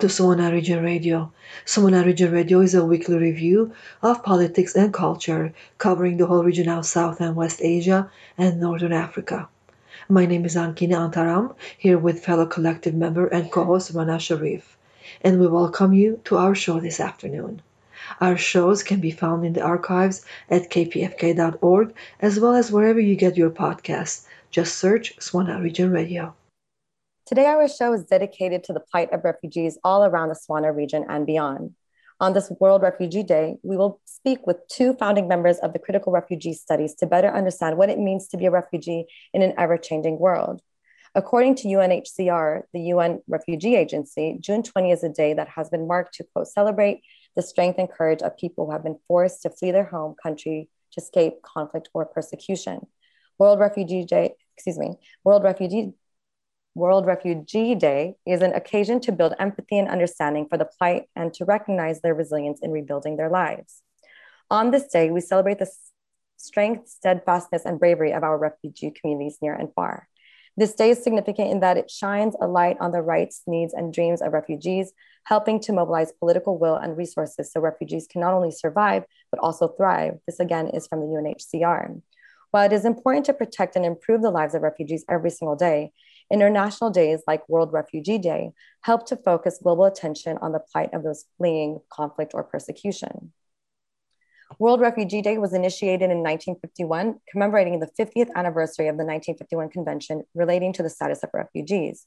To Swana Region Radio. Swana Region Radio is a weekly review of politics and culture covering the whole region of South and West Asia and Northern Africa. My name is Ankine Antaram, here with fellow collective member and co-host Rana Sharif, and we welcome you to our show this afternoon. Our shows can be found in the archives at kpfk.org as well as wherever you get your podcasts. Just search Swana Region Radio. Today, our show is dedicated to the plight of refugees all around the Swana region and beyond. On this World Refugee Day, we will speak with two founding members of the Critical Refugee Studies to better understand what it means to be a refugee in an ever changing world. According to UNHCR, the UN Refugee Agency, June 20 is a day that has been marked to quote, celebrate the strength and courage of people who have been forced to flee their home country to escape conflict or persecution. World Refugee Day, excuse me, World Refugee World Refugee Day is an occasion to build empathy and understanding for the plight and to recognize their resilience in rebuilding their lives. On this day, we celebrate the strength, steadfastness, and bravery of our refugee communities near and far. This day is significant in that it shines a light on the rights, needs, and dreams of refugees, helping to mobilize political will and resources so refugees can not only survive, but also thrive. This again is from the UNHCR. While it is important to protect and improve the lives of refugees every single day, International days like World Refugee Day help to focus global attention on the plight of those fleeing conflict or persecution. World Refugee Day was initiated in 1951, commemorating the 50th anniversary of the 1951 Convention relating to the status of refugees.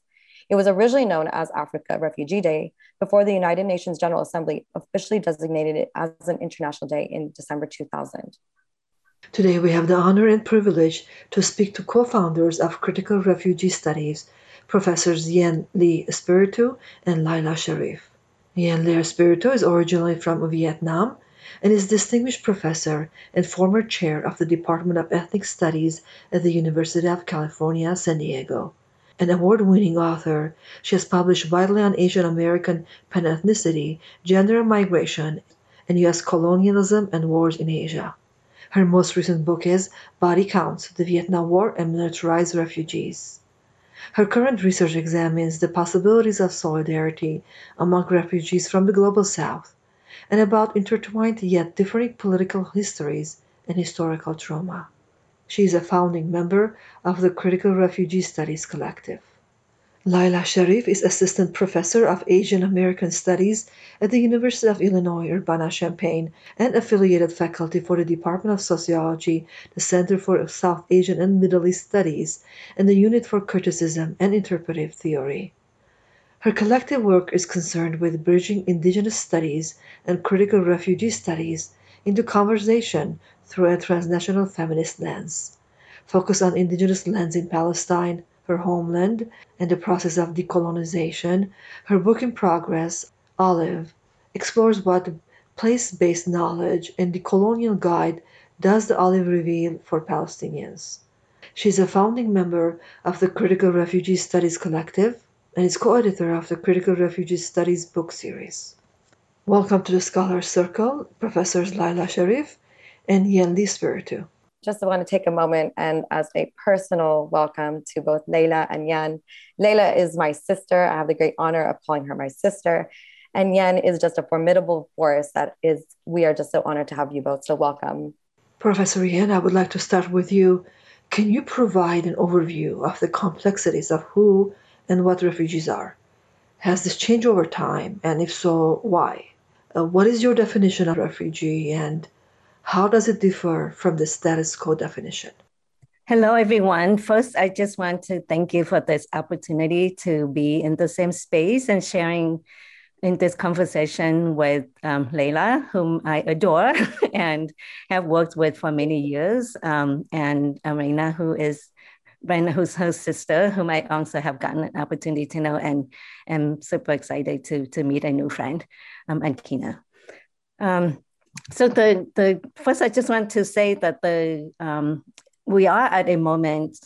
It was originally known as Africa Refugee Day before the United Nations General Assembly officially designated it as an international day in December 2000. Today we have the honor and privilege to speak to co-founders of Critical Refugee Studies, Professors Yen Le Espiritu and Lila Sharif. Yen Le Espiritu is originally from Vietnam and is distinguished professor and former chair of the Department of Ethnic Studies at the University of California, San Diego. An award-winning author, she has published widely on Asian American panethnicity, gender migration, and U.S. colonialism and wars in Asia. Her most recent book is Body Counts The Vietnam War and Militarized Refugees. Her current research examines the possibilities of solidarity among refugees from the global south and about intertwined yet differing political histories and historical trauma. She is a founding member of the Critical Refugee Studies Collective. Lila Sharif is Assistant Professor of Asian American Studies at the University of Illinois Urbana-Champaign and affiliated faculty for the Department of Sociology, the Center for South Asian and Middle East Studies, and the Unit for Criticism and Interpretive Theory. Her collective work is concerned with bridging indigenous studies and critical refugee studies into conversation through a transnational feminist lens. Focus on indigenous lands in Palestine, her homeland, and the process of decolonization, her book in progress, Olive, explores what place based knowledge and the colonial guide does the Olive reveal for Palestinians. She is a founding member of the Critical Refugee Studies Collective and is co editor of the Critical Refugee Studies book series. Welcome to the Scholar Circle, Professors Lila Sharif and Yen Le Espiritu just want to take a moment and as a personal welcome to both Lila and Yen. Lila is my sister. I have the great honor of calling her my sister. And Yen is just a formidable force that is, we are just so honored to have you both. So welcome. Professor Yen, I would like to start with you. Can you provide an overview of the complexities of who and what refugees are? Has this changed over time? And if so, why? Uh, what is your definition of refugee and how does it differ from the status quo definition? Hello, everyone. First, I just want to thank you for this opportunity to be in the same space and sharing in this conversation with um, Lila, whom I adore and have worked with for many years, um, and Arena, who is Brenda, who's her sister, whom I also have gotten an opportunity to know, and am super excited to to meet a new friend, um, Ankina. Um, so the the first, I just want to say that the um, we are at a moment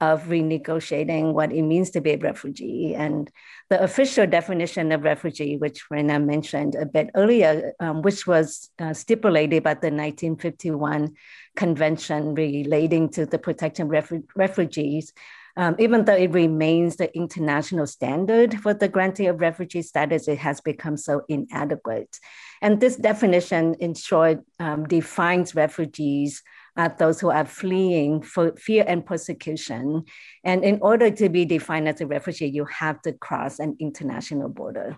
of renegotiating what it means to be a refugee. And the official definition of refugee, which Rana mentioned a bit earlier, um, which was uh, stipulated by the 1951 Convention relating to the protection of refu- refugees, Um, even though it remains the international standard for the granting of refugee status, it has become so inadequate. And this definition, in short, um, defines refugees as those who are fleeing for fear and persecution. And in order to be defined as a refugee, you have to cross an international border.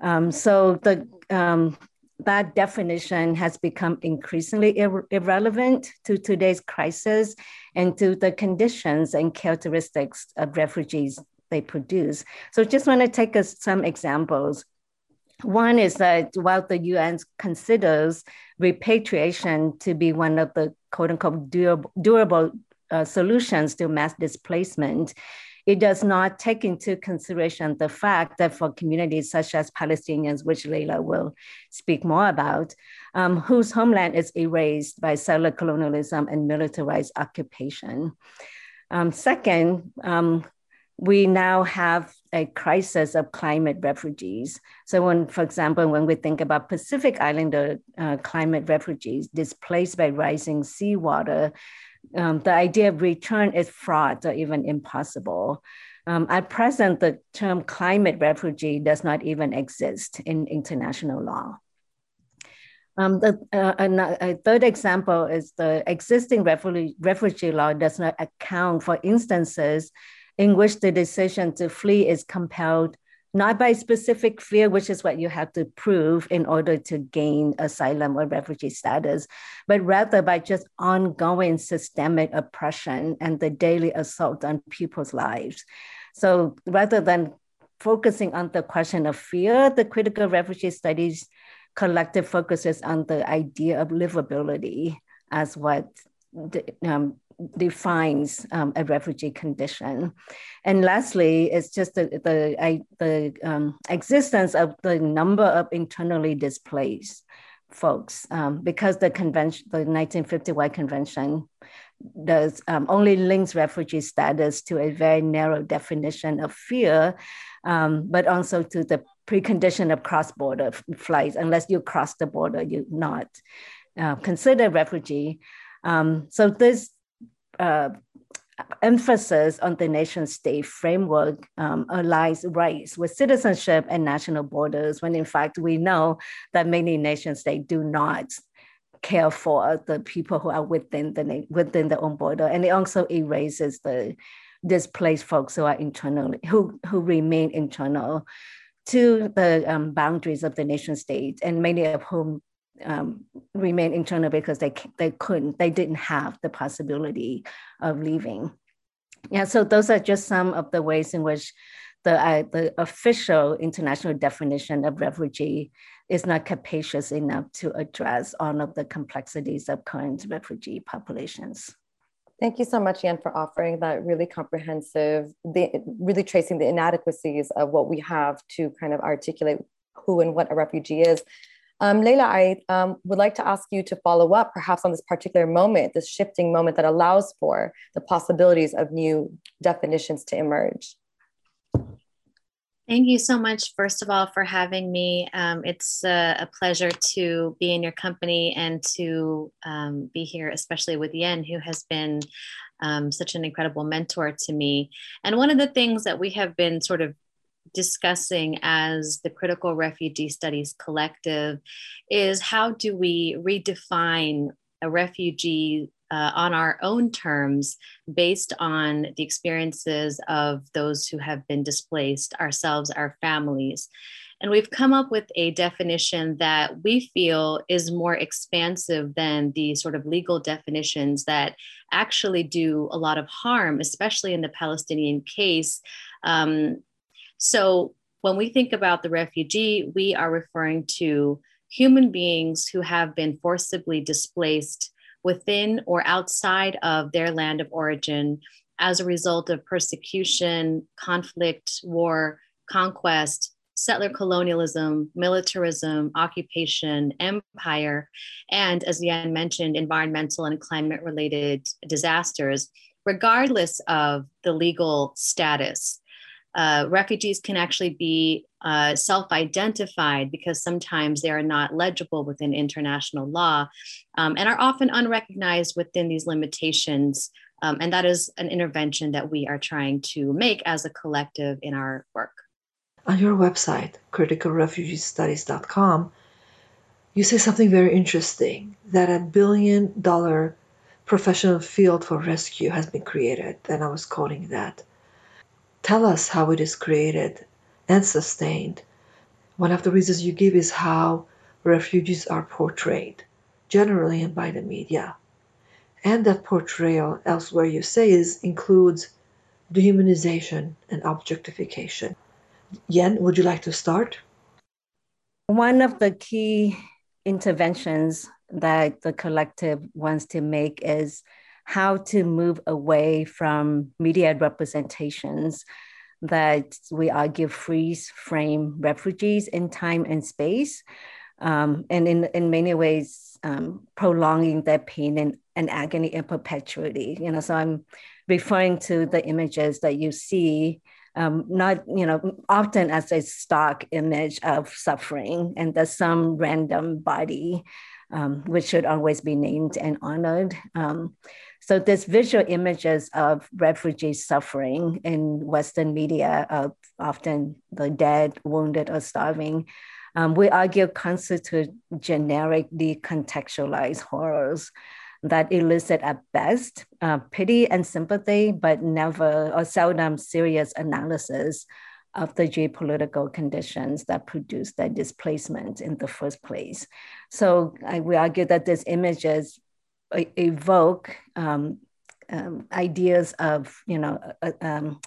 Um, so the um, that definition has become increasingly ir- irrelevant to today's crisis and to the conditions and characteristics of refugees they produce. So just want to take us some examples. One is that while the UN considers repatriation to be one of the quote unquote durable, durable uh, solutions to mass displacement, it does not take into consideration the fact that for communities such as Palestinians, which Lila will speak more about, um, whose homeland is erased by settler colonialism and militarized occupation. Um, second, um, we now have a crisis of climate refugees. So, when, for example, when we think about Pacific Islander uh, climate refugees displaced by rising seawater, um, the idea of return is fraught or even impossible. Um, at present, the term climate refugee does not even exist in international law. Um, the, uh, a, a third example is the existing refugee, refugee law does not account for instances in which the decision to flee is compelled not by specific fear, which is what you have to prove in order to gain asylum or refugee status, but rather by just ongoing systemic oppression and the daily assault on people's lives. So rather than focusing on the question of fear, the critical refugee studies collective focuses on the idea of livability as what um, defines um, a refugee condition. And lastly, it's just the, the, I, the um, existence of the number of internally displaced folks um, because the convention, the 1951 convention does um, only links refugee status to a very narrow definition of fear, um, but also to the precondition of cross-border flights. Unless you cross the border, you're not uh, considered refugee. Um, so this uh, emphasis on the nation state framework um, aligns rights with citizenship and national borders, when in fact we know that many nation states do not care for the people who are within the within their own border, and it also erases the displaced folks who are internally who who remain internal to the um, boundaries of the nation state, and many of whom um, remain internal because they they couldn't they didn't have the possibility of leaving. Yeah, so those are just some of the ways in which the uh, the official international definition of refugee is not capacious enough to address all of the complexities of current refugee populations. Thank you so much, Yen, for offering that really comprehensive, the, really tracing the inadequacies of what we have to kind of articulate who and what a refugee is. Um, Lila, I um, would like to ask you to follow up perhaps on this particular moment, this shifting moment that allows for the possibilities of new definitions to emerge. Thank you so much, first of all, for having me. Um, it's a, a, pleasure to be in your company and to um, be here, especially with Yen, who has been um, such an incredible mentor to me. And one of the things that we have been sort of discussing as the Critical Refugee Studies Collective is how do we redefine a refugee uh, on our own terms based on the experiences of those who have been displaced, ourselves, our families. And we've come up with a definition that we feel is more expansive than the sort of legal definitions that actually do a lot of harm, especially in the Palestinian case. Um, so when we think about the refugee, we are referring to human beings who have been forcibly displaced within or outside of their land of origin as a result of persecution, conflict, war, conquest, settler colonialism, militarism, occupation, empire, and as Yen mentioned, environmental and climate related disasters, regardless of the legal status uh, refugees can actually be uh, self identified because sometimes they are not legible within international law um, and are often unrecognized within these limitations Um, and that is an intervention that we are trying to make as a collective in our work. On your website, criticalrefugeestudies.com, you say something very interesting that a billion dollar professional field for rescue has been created. And I was quoting that. Tell us how it is created and sustained. One of the reasons you give is how refugees are portrayed, generally and by the media. And that portrayal, elsewhere you say, is includes dehumanization and objectification. Yen, would you like to start? One of the key interventions that the collective wants to make is how to move away from media representations that we argue freeze frame refugees in time and space, um, and in, in many ways, um, prolonging their pain and, and agony in perpetuity. You know, so I'm referring to the images that you see um, not you know often as a stock image of suffering and there's some random body um, which should always be named and honored. Um, so there's visual images of refugee suffering in western media of often the dead wounded or starving um, we argue constitute generically contextualized horrors that elicit at best uh, pity and sympathy, but never or seldom serious analysis of the geopolitical conditions that produce that displacement in the first place. So I, we argue that these images evoke um, um, ideas of, you know, uh, um,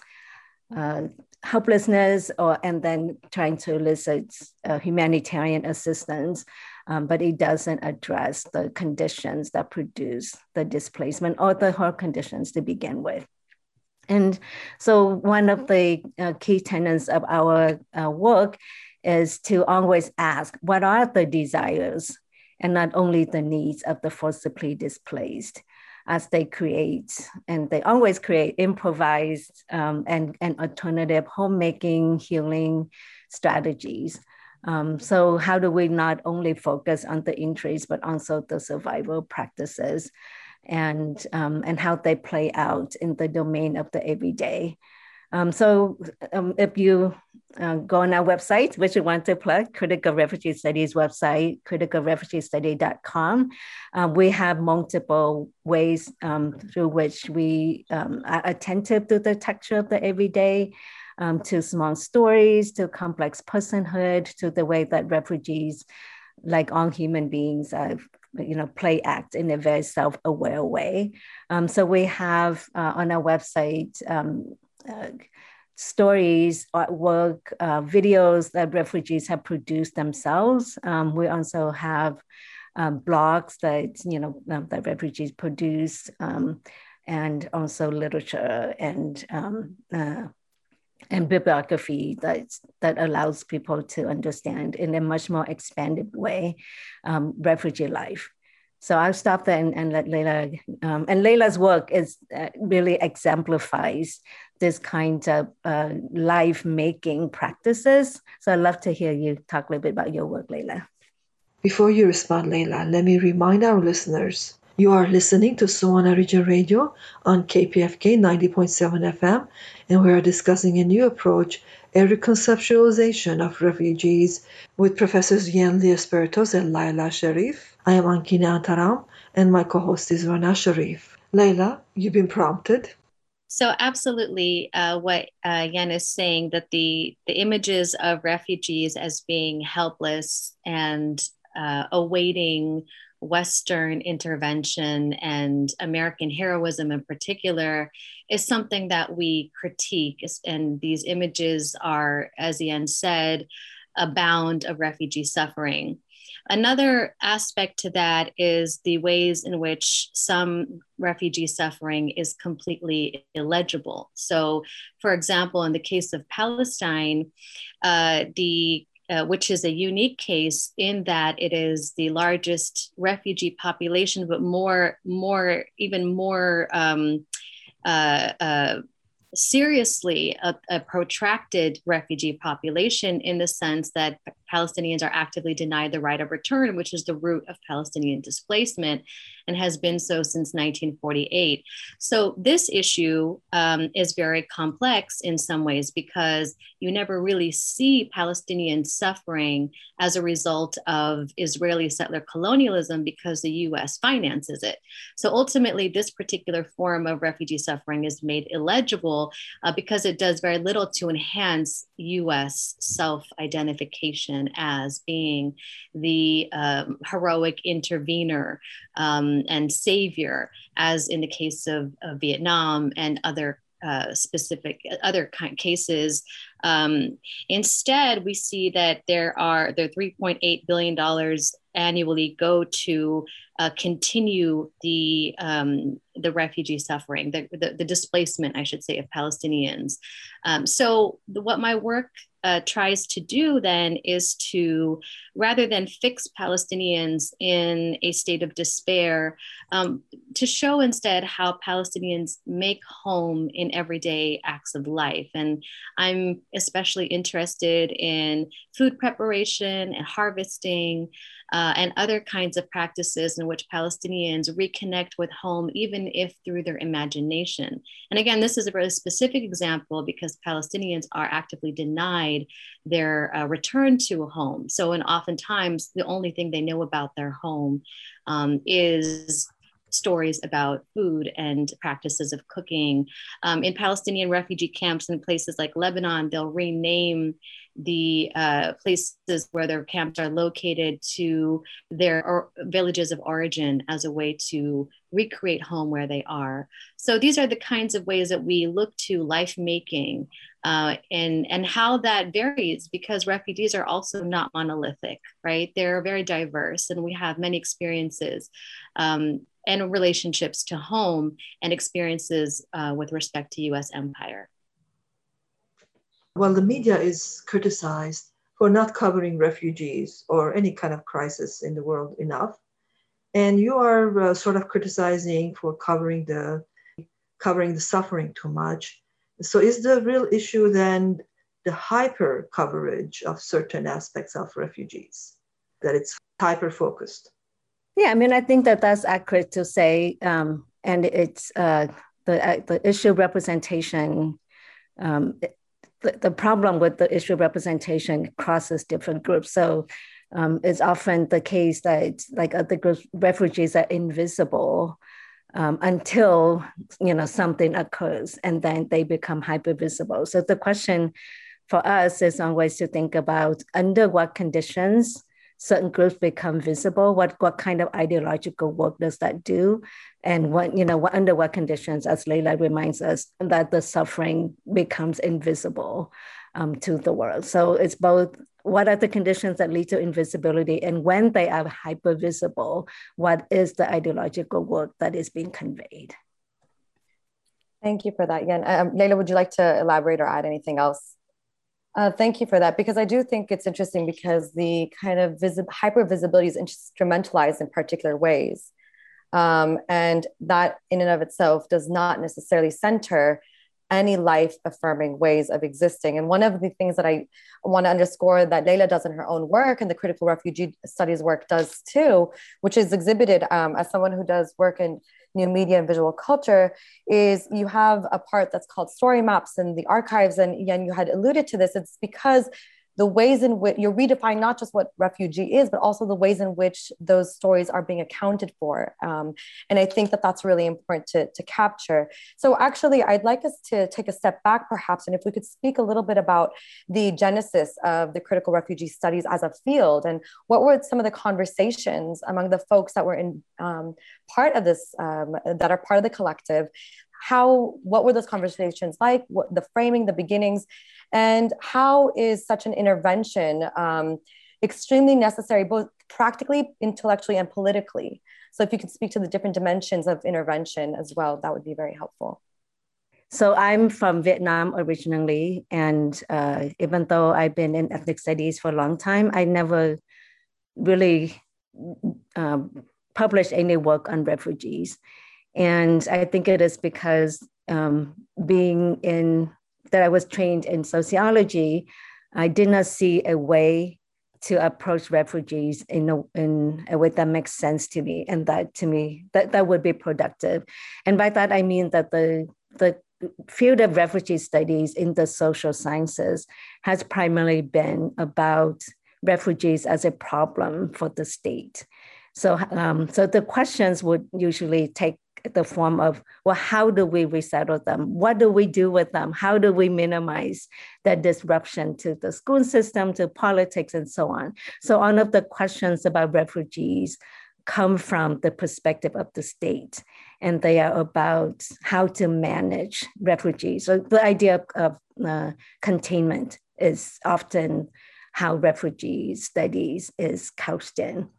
uh, helplessness or and then trying to elicit uh, humanitarian assistance um, but it doesn't address the conditions that produce the displacement or the heart conditions to begin with. And so, one of the uh, key tenets of our uh, work is to always ask what are the desires and not only the needs of the forcibly displaced as they create? And they always create improvised um, and, and alternative homemaking healing strategies. Um, so how do we not only focus on the injuries, but also the survival practices and, um, and how they play out in the domain of the everyday? Um, so um, if you uh, go on our website, which we want to plug, Critical Refugee Studies website, criticalrefugeestudy.com, uh, we have multiple ways um, through which we um, are attentive to the texture of the everyday um, to small stories, to complex personhood, to the way that refugees, like all human beings, uh, you know, play act in a very self-aware way. Um, so we have uh, on our website um, uh, stories, artwork, uh, videos that refugees have produced themselves. Um, we also have um, blogs that you know um, that refugees produce, um, and also literature and uh, and bibliography that that allows people to understand in a much more expanded way um, refugee life. So I'll stop there and, and let Lila, um, and Lila's work is uh, really exemplifies this kind of uh, life making practices. So I'd love to hear you talk a little bit about your work, Lila. Before you respond, Lila, let me remind our listeners you are listening to Swana Region Radio on KPFK 90.7 FM, and we are discussing a new approach, a reconceptualization of refugees with Professors Yen Espiritu and Lila Sharif. I am Ankine Antaram, and my co host is Rana Sharif. Lila, you've been prompted. So absolutely, uh, what uh, Yen is saying that the the images of refugees as being helpless and uh, awaiting Western intervention and American heroism in particular is something that we critique. And these images are, as Yen said, abound of refugee suffering. Another aspect to that is the ways in which some refugee suffering is completely illegible. So, for example, in the case of Palestine, uh, the uh, which is a unique case in that it is the largest refugee population, but more, more, even more um, uh, uh, seriously a, a, protracted refugee population in the sense that Palestinians are actively denied the right of return, which is the root of Palestinian displacement and has been so since 1948. So, this issue um, is very complex in some ways because you never really see Palestinian suffering as a result of Israeli settler colonialism because the US finances it. So, ultimately, this particular form of refugee suffering is made illegible uh, because it does very little to enhance US self identification as being the um, heroic intervener um, and savior, as in the case of, of Vietnam and other uh, specific other kind cases. Um, instead, we see that there are there 3.8 billion dollars annually go to uh, continue the um, the refugee suffering, the, the, the displacement, I should say, of Palestinians. Um, so, the, what my work uh, tries to do then is to, rather than fix Palestinians in a state of despair, um, to show instead how Palestinians make home in everyday acts of life. And I'm especially interested in food preparation and harvesting uh, and other kinds of practices in which Palestinians reconnect with home, even if through their imagination. And again, this is a very specific example because Palestinians are actively denied their uh, return to a home. So, and oftentimes the only thing they know about their home um, is stories about food and practices of cooking. Um, in Palestinian refugee camps in places like Lebanon, they'll rename the uh, places where their camps are located to their or villages of origin as a way to recreate home where they are. So these are the kinds of ways that we look to life making uh, and, and how that varies because refugees are also not monolithic, right? They're very diverse and we have many experiences. Um, and relationships to home and experiences uh, with respect to US empire. Well, the media is criticized for not covering refugees or any kind of crisis in the world enough. And you are uh, sort of criticizing for covering the covering the suffering too much. So is the real issue then the hyper coverage of certain aspects of refugees, that it's hyper focused? Yeah, I mean, I think that that's accurate to say, um, and it's uh, the uh, the issue of representation. Um, the, problem with the issue of representation crosses different groups. So um, it's often the case that like other groups, refugees are invisible um, until you know something occurs, and then they become hyper visible. So the question for us is always to think about under what conditions certain groups become visible what what kind of ideological work does that do? And what you know what, under what conditions as lila reminds us that the suffering becomes invisible um, to the world. So it's both what are the conditions that lead to invisibility and when they are hyper visible what is the ideological work that is being conveyed? Thank you for that. Again um, lila would you like to elaborate or add anything else uh, thank you for that because I do think it's interesting because the kind of hyper visibility is instrumentalized in particular ways. Um, and that, in and of itself, does not necessarily center any life affirming ways of existing. And one of the things that I want to underscore that Leila does in her own work and the critical refugee studies work does too, which is exhibited um, as someone who does work in new media and visual culture is you have a part that's called story maps and the archives. And again you had alluded to this. It's because the ways in which you're redefining not just what refugee is, but also the ways in which those stories are being accounted for. Um, and I think that that's really important to, to capture. So, actually, I'd like us to take a step back, perhaps, and if we could speak a little bit about the genesis of the critical refugee studies as a field and what were some of the conversations among the folks that were in um, part of this, um, that are part of the collective how what were those conversations like? What the framing the beginnings? And how is such an intervention um, extremely necessary both practically intellectually and politically? So if you could speak to the different dimensions of intervention as well that would be very helpful. So I'm from Vietnam originally, and uh, even though I've been in ethnic studies for a long time, I never really um, published any work on refugees. And I think it is because um, being in that I was trained in sociology, I did not see a way to approach refugees in a, in a way that makes sense to me, and that to me that that would be productive. And by that I mean that the the field of refugee studies in the social sciences has primarily been about refugees as a problem for the state. So, um, so the questions would usually take the form of, well, how do we resettle them? What do we do with them? How do we minimize the disruption to the school system, to politics, and so on? So, all of the questions about refugees come from the perspective of the state, and they are about how to manage refugees. So, the idea of, uh, containment is often how refugee studies is couched in.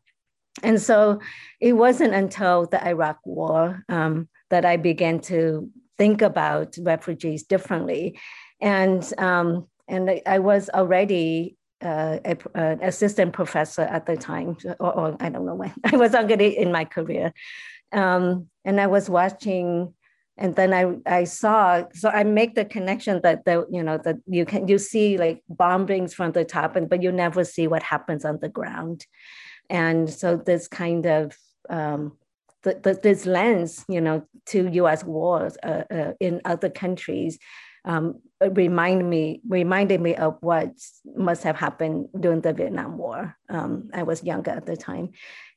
And so it wasn't until the Iraq War um, that I began to think about refugees differently. And, um, and I was already uh, an assistant professor at the time, or, or, I don't know when, I was already in my career. Um, and I was watching and then I, I saw so I make the connection that the you know that you can you see like bombings from the top and but you never see what happens on the ground and so this kind of um, this lens you know to U.S. wars uh, uh, in other countries um, remind me reminded me of what must have happened during the Vietnam War. Um, I was younger at the time,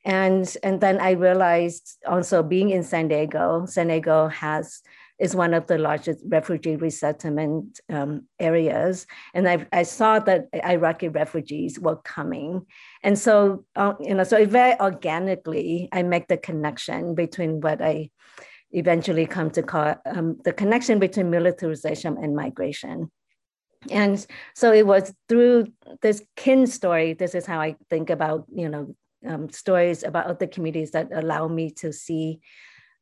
and and then I realized also being in San Diego, San Diego has is one of the largest refugee resettlement um, areas, and I, I saw that Iraqi refugees were coming, and so uh, you know so very organically I make the connection between what I eventually come to call um, the connection between militarization and migration. And so it was through this kin story, this is how I think about, you know, um, stories about other communities that allow me to see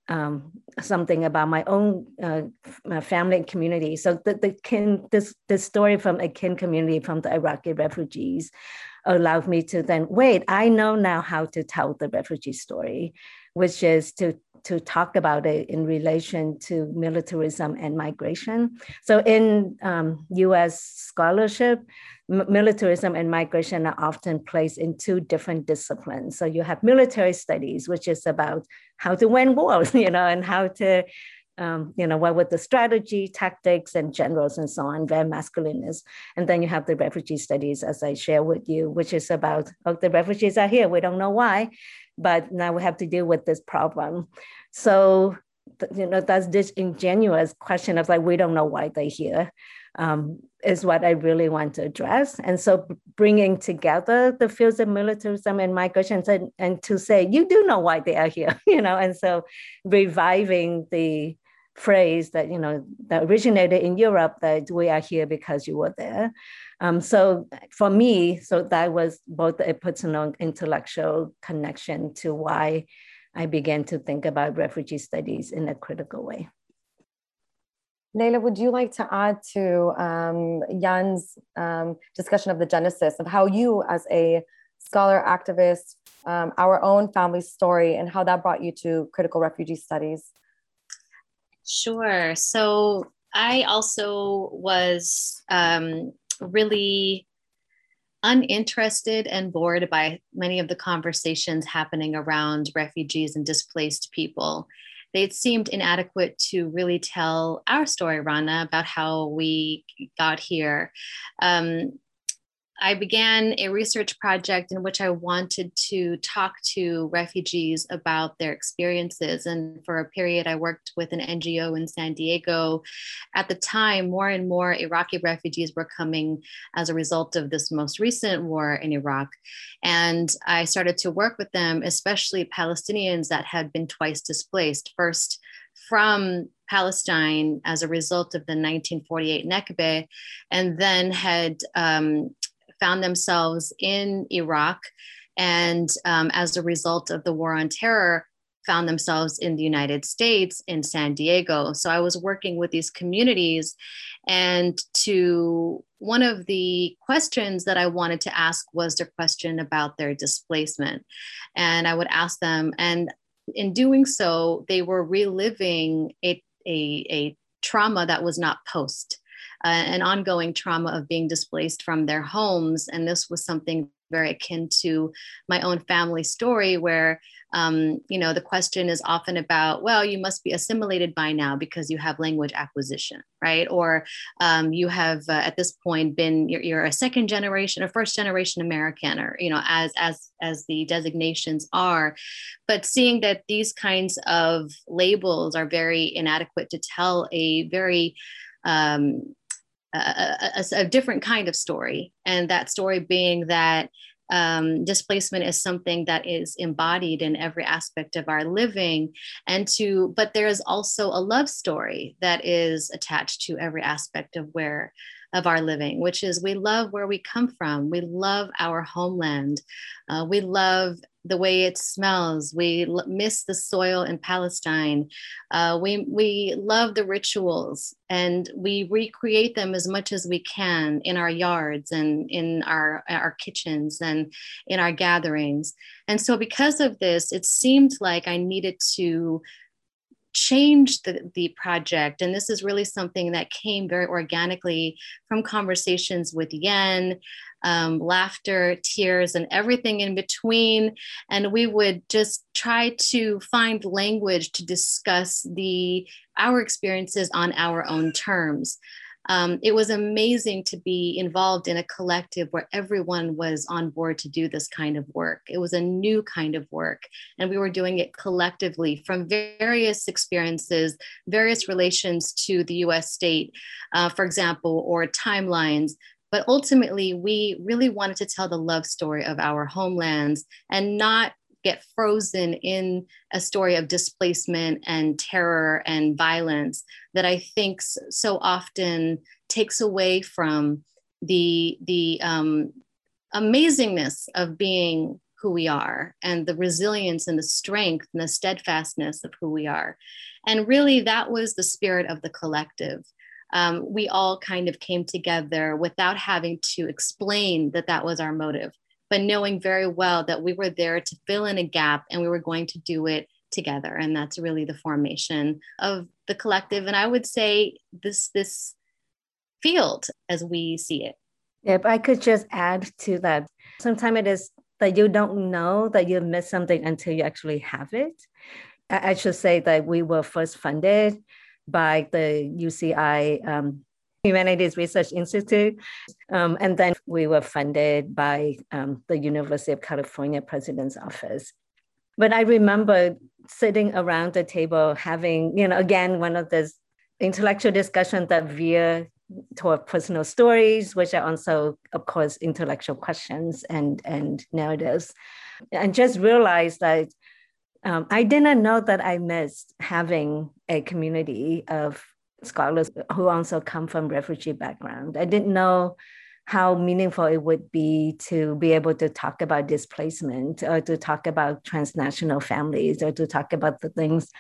um, something about my own uh, my family and community. So the, the kin, this, this story from a kin community from the Iraqi refugees allowed me to then, wait, I know now how to tell the refugee story, which is to to talk about it in relation to militarism and migration. So in um, US scholarship, m- militarism and migration are often placed in two different disciplines. So you have military studies, which is about how to win wars, you know, and how to um, you know, what were the strategy, tactics, and generals and so on, very masculinist. And then you have the refugee studies, as I share with you, which is about, oh, the refugees are here. We don't know why but now we have to deal with this problem. So, you know, that's this ingenuous question of like, we don't know why they're here, um, is what I really want to address. And so bringing together the fields of militarism and migration and, and to say, you do know why they are here, you know, and so reviving the phrase that, you know, that originated in Europe that we are here because you were there. Um, so for me, so that was both a personal intellectual connection to why I began to think about refugee studies in a critical way. Lila, would you like to add to um, Yen's um, discussion of the genesis of how you, as a scholar activist, um, our own family story, and how that brought you to critical refugee studies? Sure. So I also was um, really uninterested and bored by many of the conversations happening around refugees and displaced people. They seemed inadequate to really tell our story, Rana, about how we got here. Um, I began a research project in which I wanted to talk to refugees about their experiences. And for a period, I worked with an NGO in San Diego. At the time, more and more Iraqi refugees were coming as a result of this most recent war in Iraq. And I started to work with them, especially Palestinians that had been twice displaced. First, from Palestine as a result of the 1948 Nakba, and then had um, found themselves in Iraq and um, as a result of the war on terror found themselves in the United States in San Diego. So I was working with these communities and to one of the questions that I wanted to ask was their question about their displacement. And I would ask them, and in doing so, they were reliving a, a, a trauma that was not post an ongoing trauma of being displaced from their homes. And this was something very akin to my own family story, where, um, you know, the question is often about, well, you must be assimilated by now because you have language acquisition, right? Or um, you have uh, at this point been, you're, you're, a second generation or first generation American, or, you know, as, as, as the designations are. But seeing that these kinds of labels are very inadequate to tell a very, um, a, a, a, different kind of story. And that story being that um, displacement is something that is embodied in every aspect of our living. And to, but there's also a love story that is attached to every aspect of where of our living, which is we love where we come from. We love our homeland. Uh, we love the way it smells. We l- miss the soil in Palestine. Uh, we, we love the rituals and we recreate them as much as we can in our yards and in our, our kitchens and in our gatherings. And so, because of this, it seemed like I needed to change the, the project. And this is really something that came very organically from conversations with Yen, um, laughter, tears, and everything in between. And we would just try to find language to discuss the our experiences on our own terms. Um, it was amazing to be involved in a collective where everyone was on board to do this kind of work. It was a new kind of work, and we were doing it collectively from various experiences, various relations to the US state, uh, for example, or timelines, but ultimately, we really wanted to tell the love story of our homelands and not get frozen in a story of displacement and terror and violence that I think so often takes away from the, the um, amazingness of being who we are and the resilience and the strength and the steadfastness of who we are. And really, that was the spirit of the collective um, we all kind of came together without having to explain that that was our motive, but knowing very well that we were there to fill in a gap and we were going to do it together. And that's really the formation of the collective. And I would say this this field as we see it. If I could just add to that, sometimes it is that you don't know that you missed something until you actually have it. I should say that we were first funded by the UCI um, Humanities Research Institute. Um, and then we were funded by um, the University of California President's Office. But I remember sitting around the table having, you know, again, one of those intellectual discussions that veer toward personal stories, which are also, of course, intellectual questions and, and narratives. And just realized that um, I didn't know that I missed having a community of scholars who also come from refugee background. I didn't know how meaningful it would be to be able to talk about displacement or to talk about transnational families or to talk about the things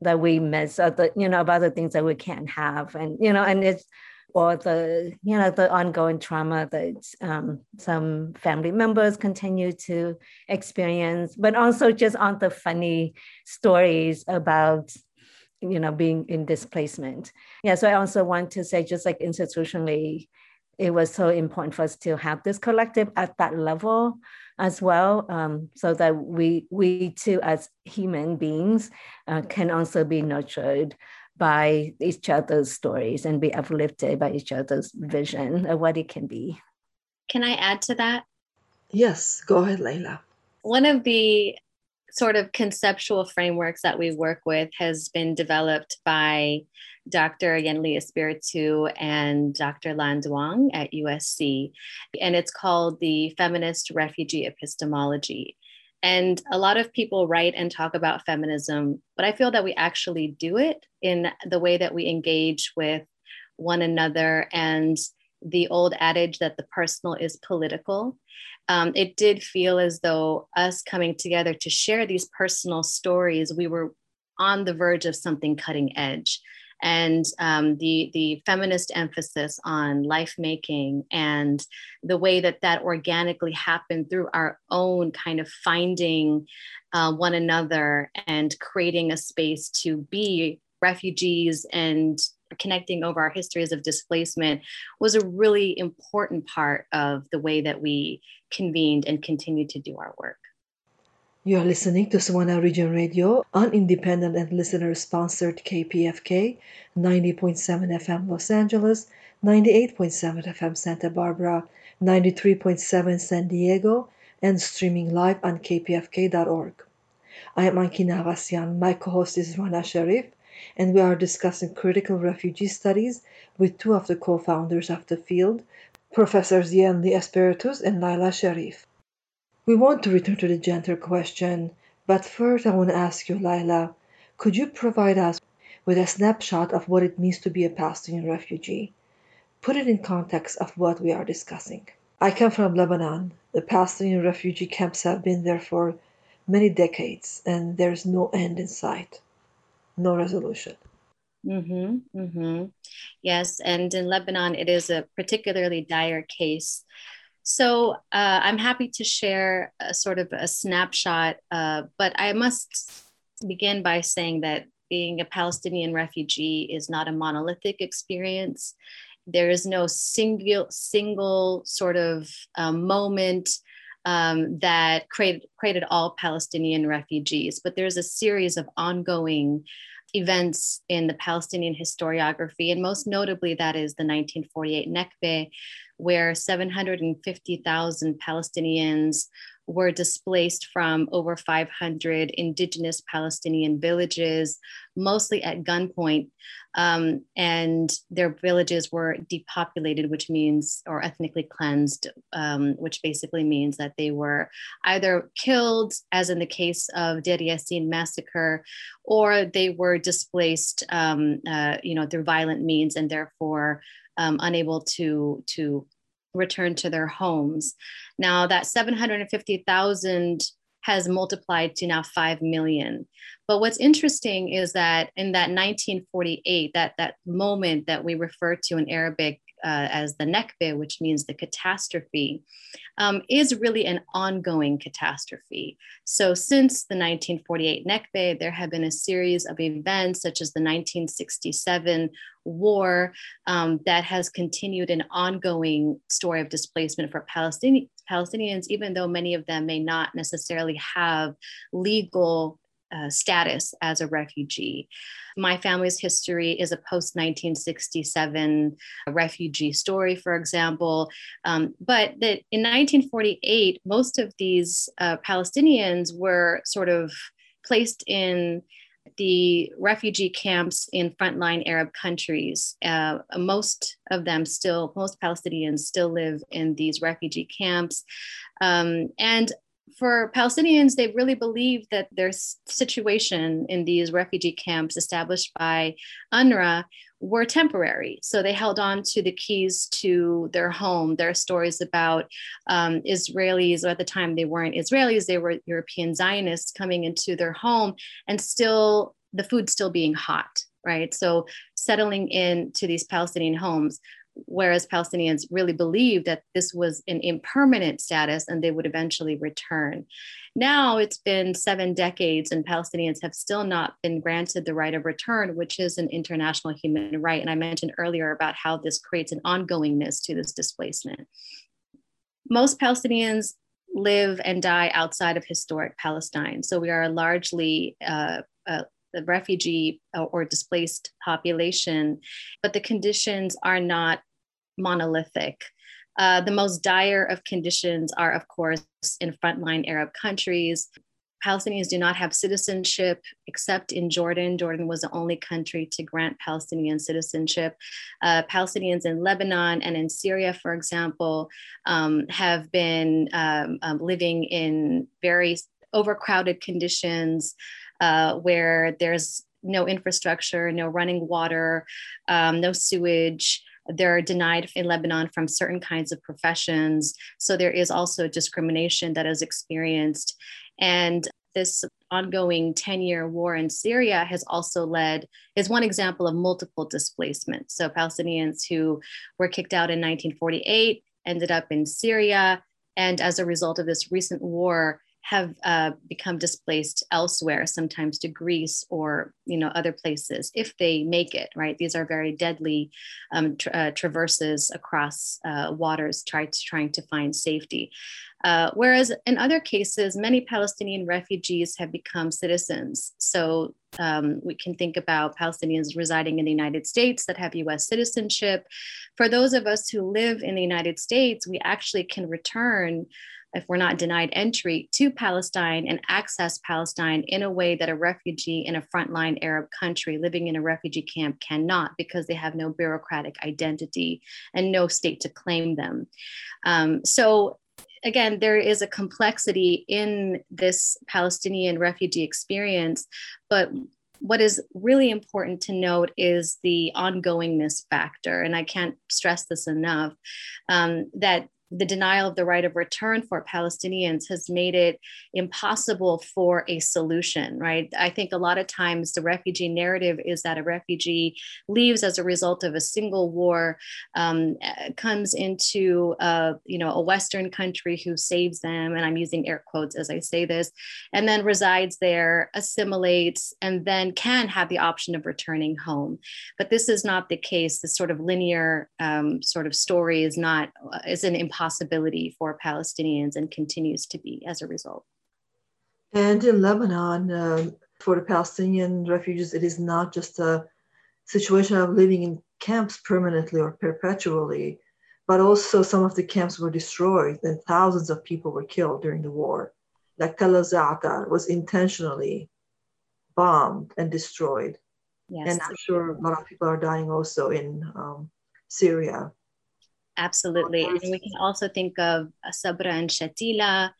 that we miss or the, you know, about the things that we can't have. And, you know, and it's or the you know the ongoing trauma that um, some family members continue to experience, but also just on the funny stories about you know being in displacement. Yeah, so I also want to say, just like institutionally, it was so important for us to have this collective at that level as well, um, so that we we too as human beings uh, can also be nurtured by each other's stories and be uplifted by each other's vision of what it can be. Can I add to that? Yes, go ahead, Lila. One of the sort of conceptual frameworks that we work with has been developed by Dr. Yen Le Espiritu and Dr. Lan Duong at USC, and it's called the Feminist Refugee Epistemology. And a lot of people write and talk about feminism, but I feel that we actually do it in the way that we engage with one another and the old adage that the personal is political. Um, it did feel as though us coming together to share these personal stories, we were on the verge of something cutting edge. And um, the the feminist emphasis on life making and the way that that organically happened through our own kind of finding uh, one another and creating a space to be refugees and connecting over our histories of displacement was a really important part of the way that we convened and continue to do our work. You are listening to Swana Region Radio on independent and listener sponsored KPFK 90.7 FM Los Angeles, 98.7 FM Santa Barbara, 93.7 San Diego, and streaming live on kpfk.org. I am Anki Navasyan. My co host is Rana Sharif, and we are discussing critical refugee studies with two of the co founders of the field, Professors Yen Le Espiritus and Lila Sharif. We want to return to the gender question, but first I want to ask you, Lila, could you provide us with a snapshot of what it means to be a Palestinian refugee? Put it in context of what we are discussing. I come from Lebanon. The Palestinian refugee camps have been there for many decades, and there's no end in sight, no resolution. Mm-hmm, mm-hmm. Yes, and in Lebanon, it is a particularly dire case. So uh, I'm happy to share a sort of a snapshot, uh, but I must begin by saying that being a Palestinian refugee is not a monolithic experience. There is no single single sort of um, moment um, that created created all Palestinian refugees, but there's a series of ongoing events in the Palestinian historiography, and most notably that is the 1948 Nakba, where 750,000 Palestinians were displaced from over 500 indigenous Palestinian villages, mostly at gunpoint. Um, and their villages were depopulated, which means, or ethnically cleansed, um, which basically means that they were either killed, as in the case of Deir Yassin massacre, or they were displaced, um, uh, you know, through violent means and therefore um, unable to to return to their homes. Now that 750,000 has multiplied to now 5 million. But what's interesting is that in that 1948, that, that moment that we refer to in Arabic uh, as the Nakba, which means the catastrophe, um, is really an ongoing catastrophe. So, since the 1948 Nakba, there have been a series of events, such as the 1967 war, um, that has continued an ongoing story of displacement for Palestinians. Palestinians, even though many of them may not necessarily have legal uh, status as a refugee. My family's history is a post 1967 refugee story, for example. Um, but that in 1948, most of these uh, Palestinians were sort of placed in the refugee camps in frontline Arab countries. Uh, most of them still, most Palestinians still live in these refugee camps. Um, and for Palestinians, they really believe that their situation in these refugee camps established by UNRWA were temporary. So they held on to the keys to their home. There are stories about um, Israelis, or at the time they weren't Israelis, they were European Zionists coming into their home and still the food still being hot, right? So settling into these Palestinian homes whereas Palestinians really believed that this was an impermanent status and they would eventually return. Now it's been seven decades, and Palestinians have still not been granted the right of return, which is an international human right. And I mentioned earlier about how this creates an ongoingness to this displacement. Most Palestinians live and die outside of historic Palestine. So we are largely uh, uh, the refugee or displaced population, but the conditions are not monolithic. Uh, the most dire of conditions are, of course, in frontline Arab countries. Palestinians do not have citizenship except in Jordan. Jordan was the only country to grant Palestinian citizenship. Uh, Palestinians in Lebanon and in Syria, for example, um, have been um, um, living in very overcrowded conditions uh, where there's no infrastructure, no running water, um, no sewage. They're denied in Lebanon from certain kinds of professions. So there is also discrimination that is experienced. And this ongoing 10 year war in Syria has also led, is one example of multiple displacements. So Palestinians who were kicked out in 1948 ended up in Syria. And as a result of this recent war, have uh, become displaced elsewhere, sometimes to Greece or you know other places, if they make it. Right, these are very deadly um, tra- uh, traverses across uh, waters, try to, trying to find safety. Uh, whereas in other cases, many Palestinian refugees have become citizens. So um, we can think about Palestinians residing in the United States that have US citizenship. For those of us who live in the United States, we actually can return if we're not denied entry to Palestine and access Palestine in a way that a refugee in a frontline Arab country living in a refugee camp cannot because they have no bureaucratic identity and no state to claim them. Um, so again, there is a complexity in this Palestinian refugee experience, but what is really important to note is the ongoingness factor. And I can't stress this enough um, that the denial of the right of return for Palestinians has made it impossible for a solution, right? I think a lot of times the refugee narrative is that a refugee leaves as a result of a single war, um, comes into a, you know a Western country who saves them, and I'm using air quotes as I say this, and then resides there, assimilates, and then can have the option of returning home. But this is not the case. This sort of linear um, sort of story is not is an impossible possibility for Palestinians and continues to be as a result. And in Lebanon, uh, for the Palestinian refugees, it is not just a situation of living in camps permanently or perpetually, but also some of the camps were destroyed and thousands of people were killed during the war. Like Tel Za'atar was intentionally bombed and destroyed. Yes. And I'm sure a lot of people are dying also in um, Syria. Absolutely. And we can also think of Sabra and Shatila,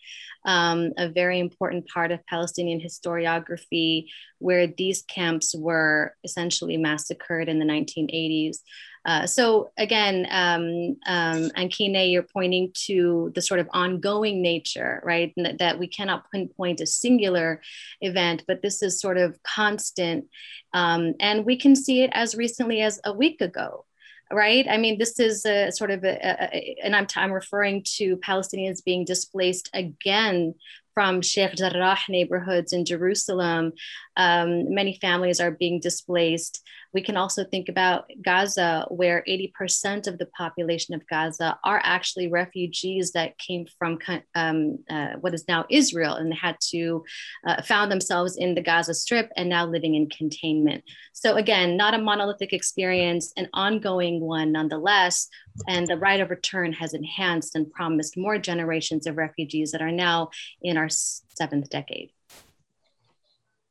um, a very important part of Palestinian historiography, where these camps were essentially massacred in the 1980s. Uh, so again, um, um, Ankine, you're pointing to the sort of ongoing nature, right? That, that, we cannot pinpoint a singular event, but this is sort of constant. Um, and we can see it as recently as a week ago right? I mean, this is a sort of, a, a, and I'm, I'm referring to Palestinians being displaced again from Sheikh Jarrah neighborhoods in Jerusalem. Um, many families are being displaced. We can also think about Gaza, where 80% of the population of Gaza are actually refugees that came from um, uh, what is now Israel and had to uh, found themselves in the Gaza Strip and now living in containment. So again, not a monolithic experience, an ongoing one nonetheless. And the right of return has enhanced and promised more generations of refugees that are now in our seventh decade.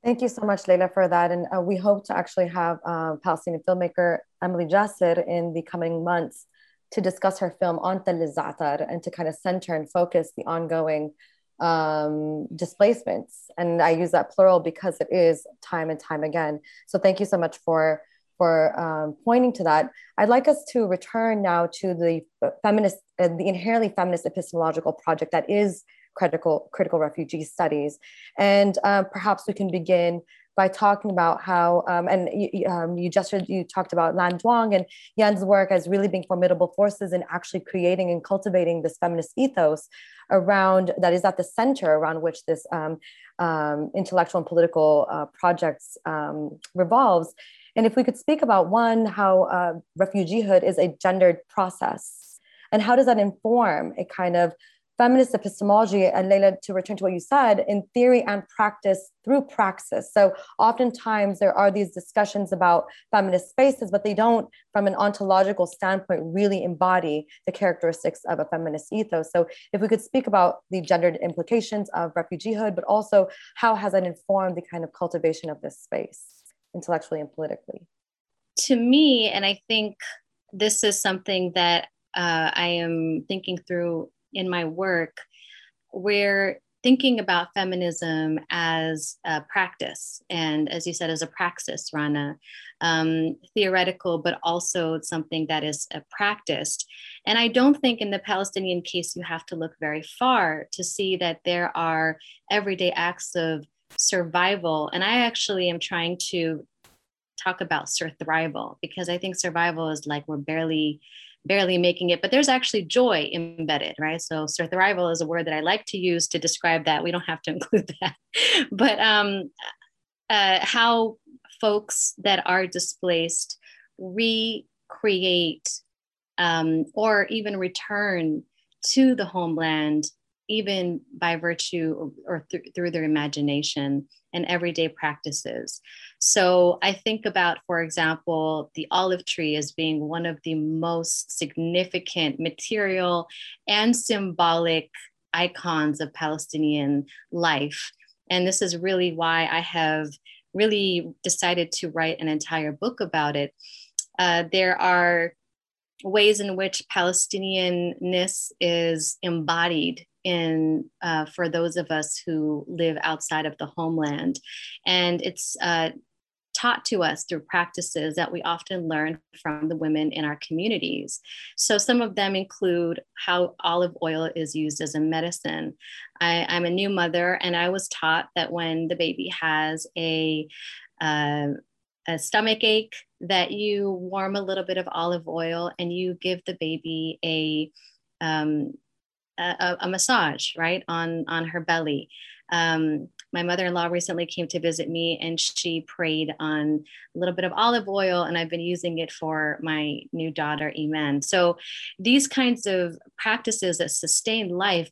Thank you so much, Lila, for that. And uh, we hope to actually have uh, Palestinian filmmaker Emily Jasser in the coming months to discuss her film on Tel Za'atar and to kind of center and focus the ongoing um, displacements. And I use that plural because it is time and time again. So thank you so much for for um, pointing to that. I'd like us to return now to the feminist, uh, the inherently feminist epistemological project that is critical critical refugee studies. And uh, perhaps we can begin by talking about how, um, and you, um, you just you talked about Lan Duong and Yen's work as really being formidable forces in actually creating and cultivating this feminist ethos around that is at the center around which this um, um intellectual and political uh, projects um, revolves. And if we could speak about one, how uh, refugeehood is a gendered process, and how does that inform a kind of feminist epistemology and Lila, to return to what you said, in theory and practice through praxis. So oftentimes there are these discussions about feminist spaces, but they don't, from an ontological standpoint, really embody the characteristics of a feminist ethos. So if we could speak about the gendered implications of refugeehood, but also how has that informed the kind of cultivation of this space, intellectually and politically? To me, and I think this is something that uh, I am thinking through in my work, we're thinking about feminism as a practice and as you said as a praxis rana um, theoretical but also something that is uh, practiced. And i don't think in the palestinian case you have to look very far to see that there are everyday acts of survival. And i actually am trying to talk about survival because i think survival is like we're barely barely making it, but there's actually joy embedded, right? So survival is a word that I like to use to describe that. We don't have to include that, but um, uh, how folks that are displaced recreate um, or even return to the homeland, even by virtue or, th- through their imagination and everyday practices. So I think about, for example, the olive tree as being one of the most significant material and symbolic icons of Palestinian life. And this is really why I have really decided to write an entire book about it. Uh, there are ways in which Palestinianness is embodied in uh, for those of us who live outside of the homeland, and it's uh, taught to us through practices that we often learn from the women in our communities. So some of them include how olive oil is used as a medicine. I, am a new mother, and I was taught that when the baby has a uh, a stomach ache that you warm a little bit of olive oil and you give the baby a um, a, a, massage right on on her belly. Um, my mother-in-law recently came to visit me and she prayed on a little bit of olive oil and i've been using it for my new daughter iman. So these kinds of practices that sustain life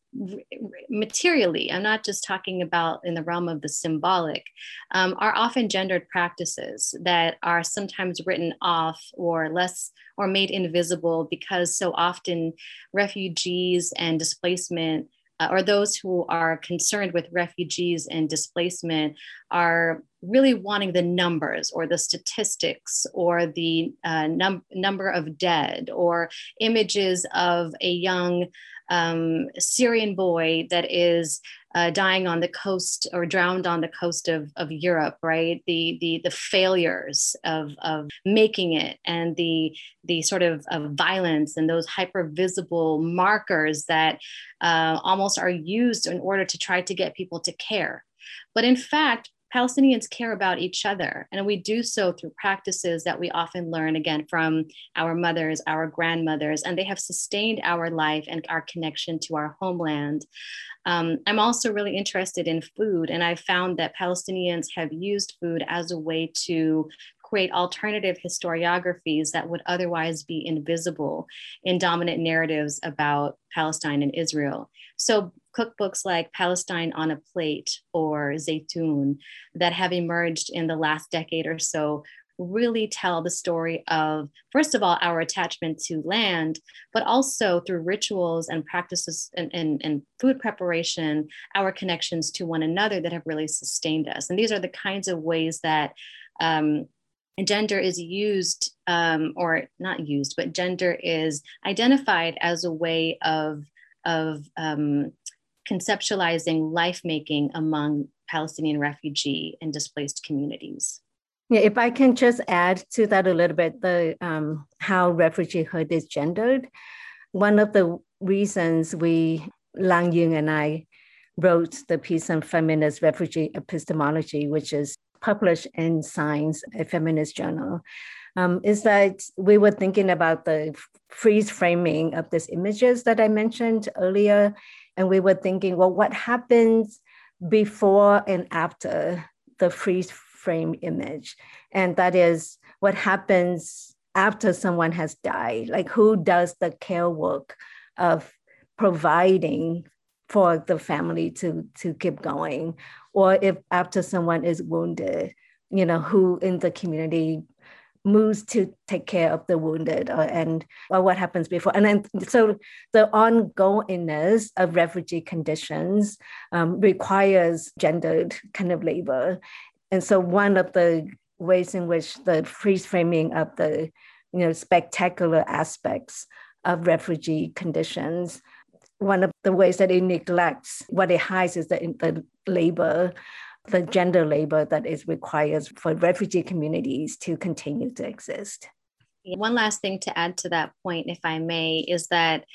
materially i'm not just talking about in the realm of the symbolic um, are often gendered practices that are sometimes written off or less or made invisible because so often refugees and displacement uh, or those who are concerned with refugees and displacement are really wanting the numbers or the statistics or the uh, num- number of dead or images of a young um, Syrian boy that is uh, dying on the coast or drowned on the coast of, of Europe, right? The, the, the failures of, of making it and the, the sort of, of violence and those hyper visible markers that uh, almost are used in order to try to get people to care. But in fact, Palestinians care about each other. And we do so through practices that we often learn again from our mothers, our grandmothers, and they have sustained our life and our connection to our homeland. Um, I'm also really interested in food, and I've found that Palestinians have used food as a way to create alternative historiographies that would otherwise be invisible in dominant narratives about Palestine and Israel. So, cookbooks like Palestine on a Plate or Zaitoun that have emerged in the last decade or so really tell the story of, first of all, our attachment to land, but also through rituals and practices and, and, and, food preparation, our connections to one another that have really sustained us. And these are the kinds of ways that um, gender is used, um, or not used, but gender is identified as a way of, of um, conceptualizing life making among Palestinian refugee and displaced communities. Yeah, if I can just add to that a little bit, the um, how refugeehood is gendered. One of the reasons we, Lan Duong and I, wrote the piece on feminist refugee epistemology, which is published in Signs, a feminist journal, um, is that we were thinking about the freeze framing of these images that I mentioned earlier. And we were thinking, well, what happens before and after the freeze frame image. And that is what happens after someone has died, like who does the care work of providing for the family to, to keep going. Or if after someone is wounded, you know, who in the community moves to take care of the wounded or, and or what happens before. And then so the ongoingness of refugee conditions um, requires gendered kind of labor. And so one of the ways in which the freeze framing of the you know spectacular aspects of refugee conditions one of the ways that it neglects what it hides is the, the labor the gender labor that is required for refugee communities to continue to exist one last thing to add to that point, if I may, is that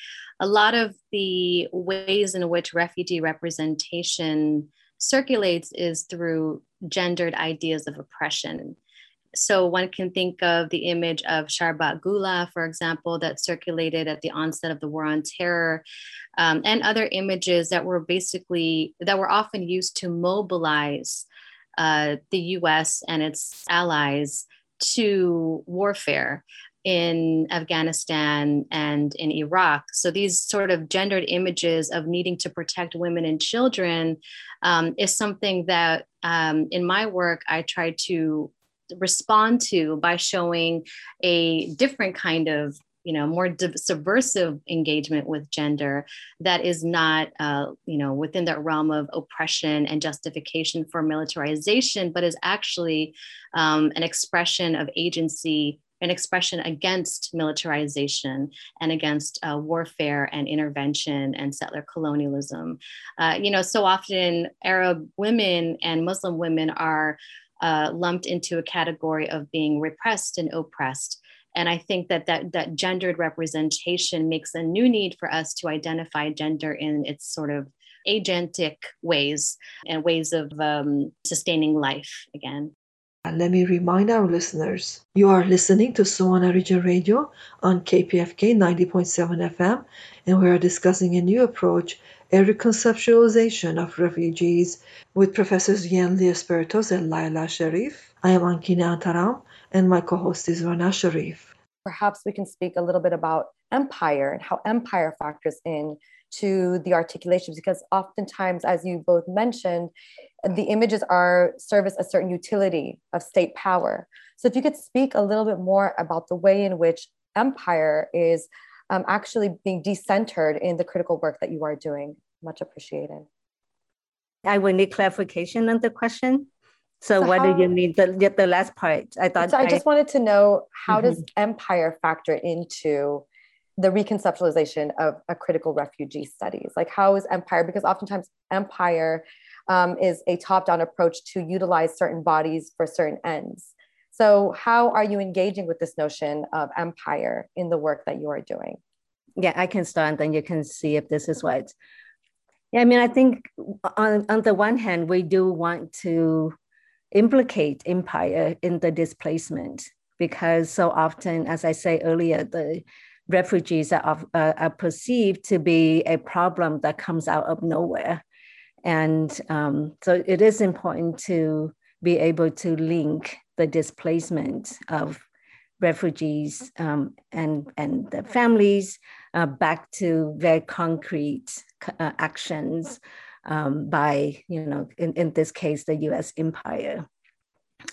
a lot of the ways in which refugee representation circulates is through gendered ideas of oppression. So one can think of the image of Sharbat Gula, for example, that circulated at the onset of the War on Terror, um, and other images that were basically that were often used to mobilize uh, the U.S. and its allies to warfare in Afghanistan and in Iraq. So these sort of gendered images of needing to protect women and children um, is something that um, in my work I try to respond to by showing a different kind of you know more subversive engagement with gender that is not uh, you know within that realm of oppression and justification for militarization but is actually um, an expression of agency an expression against militarization and against uh, warfare and intervention and settler colonialism. Uh, you know, so often Arab women and Muslim women are uh, lumped into a category of being repressed and oppressed. And I think that, that that gendered representation makes a new need for us to identify gender in its sort of agentic ways and ways of um, sustaining life again. Let me remind our listeners you are listening to Swana Region Radio on KPFK 90.7 FM, and we are discussing a new approach, a reconceptualization of refugees, with Professors Yen Le Espiritu and Lila Sharif. I am Ankine Antaram, and my co host is Rana Sharif. Perhaps we can speak a little bit about empire and how empire factors in to the articulation because oftentimes as you both mentioned the images are service a certain utility of state power. So if you could speak a little bit more about the way in which empire is um, actually being decentered in the critical work that you are doing, much appreciated. I will need clarification on the question. So, so what how, do you mean? The, the last part. I thought. So I, I just wanted to know how mm-hmm. does empire factor into the reconceptualization of a critical refugee studies? Like, how is empire? Because oftentimes empire um, is a top down approach to utilize certain bodies for certain ends. So, how are you engaging with this notion of empire in the work that you are doing? Yeah, I can start and then you can see if this is what. Yeah, I mean, I think on, on the one hand, we do want to implicate empire in the displacement because so often, as I say earlier, the refugees are, uh, are perceived to be a problem that comes out of nowhere. And um, so it is important to be able to link the displacement of refugees um, and, and the families uh, back to very concrete uh, actions um, by, you know, in, in this case, the US empire.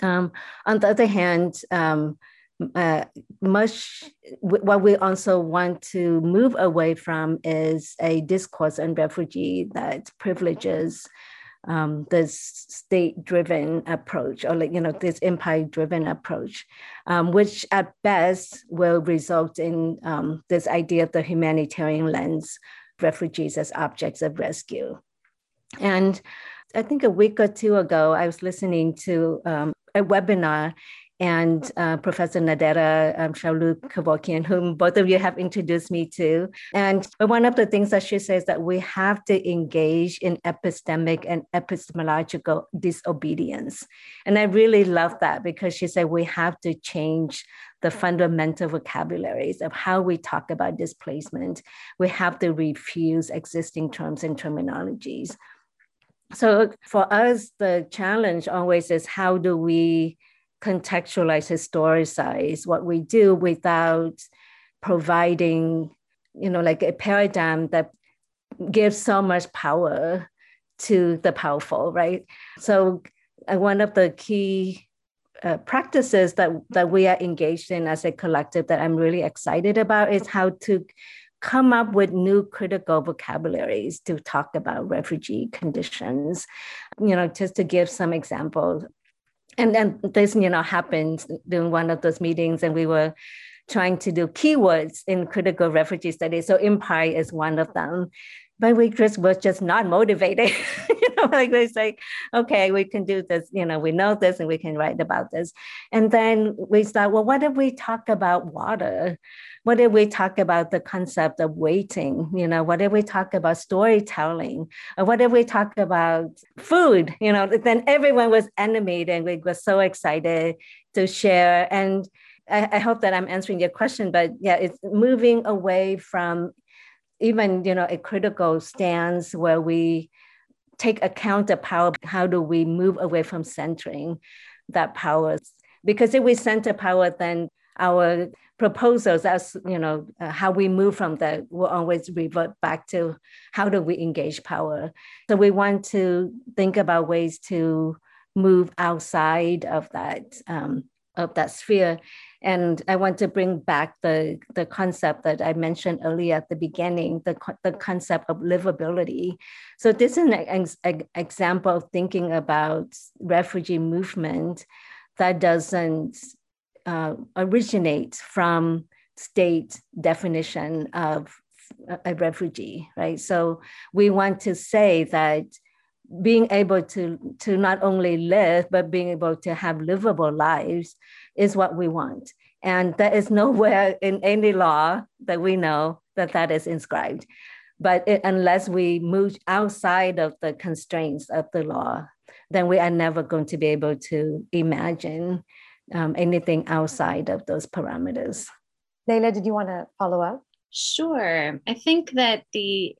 Um, on the other hand, um, uh, much what we also want to move away from is a discourse on refugee that privileges um, this state-driven approach or like you know this empire-driven approach, um, which at best will result in um, this idea of the humanitarian lens, refugees as objects of rescue. And I think a week or two ago, I was listening to um, a webinar and uh, Professor Nadera um, Shalhoub-Kevorkian, whom both of you have introduced me to. And one of the things that she says that we have to engage in epistemic and epistemological disobedience. And I really love that because she said we have to change the fundamental vocabularies of how we talk about displacement. We have to refuse existing terms and terminologies. So for us, the challenge always is how do we contextualize, historicize what we do without providing, you know, like a paradigm that gives so much power to the powerful, right? So uh, one of the key uh, practices that that we are engaged in as a collective that I'm really excited about is how to come up with new critical vocabularies to talk about refugee conditions. You know, just to give some examples, and then this you know happened during one of those meetings and we were trying to do keywords in critical refugee studies so empire is one of them but we just was just not motivated You know, like they say, okay, we can do this, you know, we know this and we can write about this. And then we start, well, what if we talk about water? What if we talk about the concept of waiting? You know, what if we talk about storytelling? Or what if we talk about food? You know, then everyone was animated. We were so excited to share. And I, I hope that I'm answering your question, but yeah, it's moving away from even you know a critical stance where we take account of power how do we move away from centering that power because if we center power then our proposals as you know uh, how we move from that will always revert back to how do we engage power so we want to think about ways to move outside of that um, of that sphere and I want to bring back the, the concept that I mentioned earlier at the beginning, the, the concept of livability. So this is an, an example of thinking about refugee movement that doesn't uh, originate from state definition of a refugee, right? So we want to say that being able to to not only live but being able to have livable lives is what we want. And there is nowhere in any law that we know that that is inscribed. But it, unless we move outside of the constraints of the law, then we are never going to be able to imagine um, anything outside of those parameters. Lila, did you want to follow up? Sure. I think that the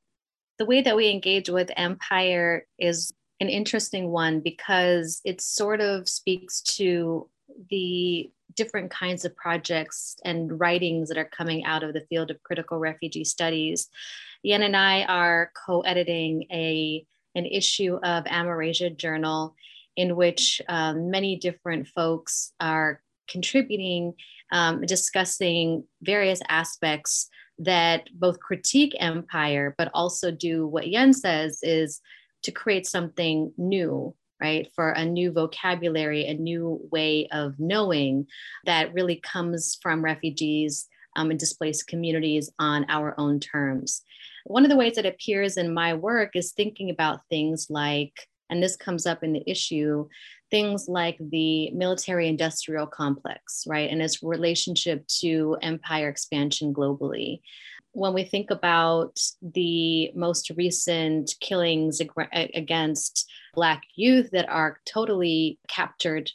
the way that we engage with empire is an interesting one because it sort of speaks to the different kinds of projects and writings that are coming out of the field of critical refugee studies. Yen and I are co-editing a an issue of Amerasia Journal, in which um, many different folks are contributing, um, discussing various aspects that both critique empire, but also do what Yen says is to create something new right? For a new vocabulary, a new way of knowing that really comes from refugees um, and displaced communities on our own terms. One of the ways that appears in my work is thinking about things like, and this comes up in the issue, things like the military industrial complex, right? And its relationship to empire expansion globally when we think about the most recent killings against Black youth that are totally captured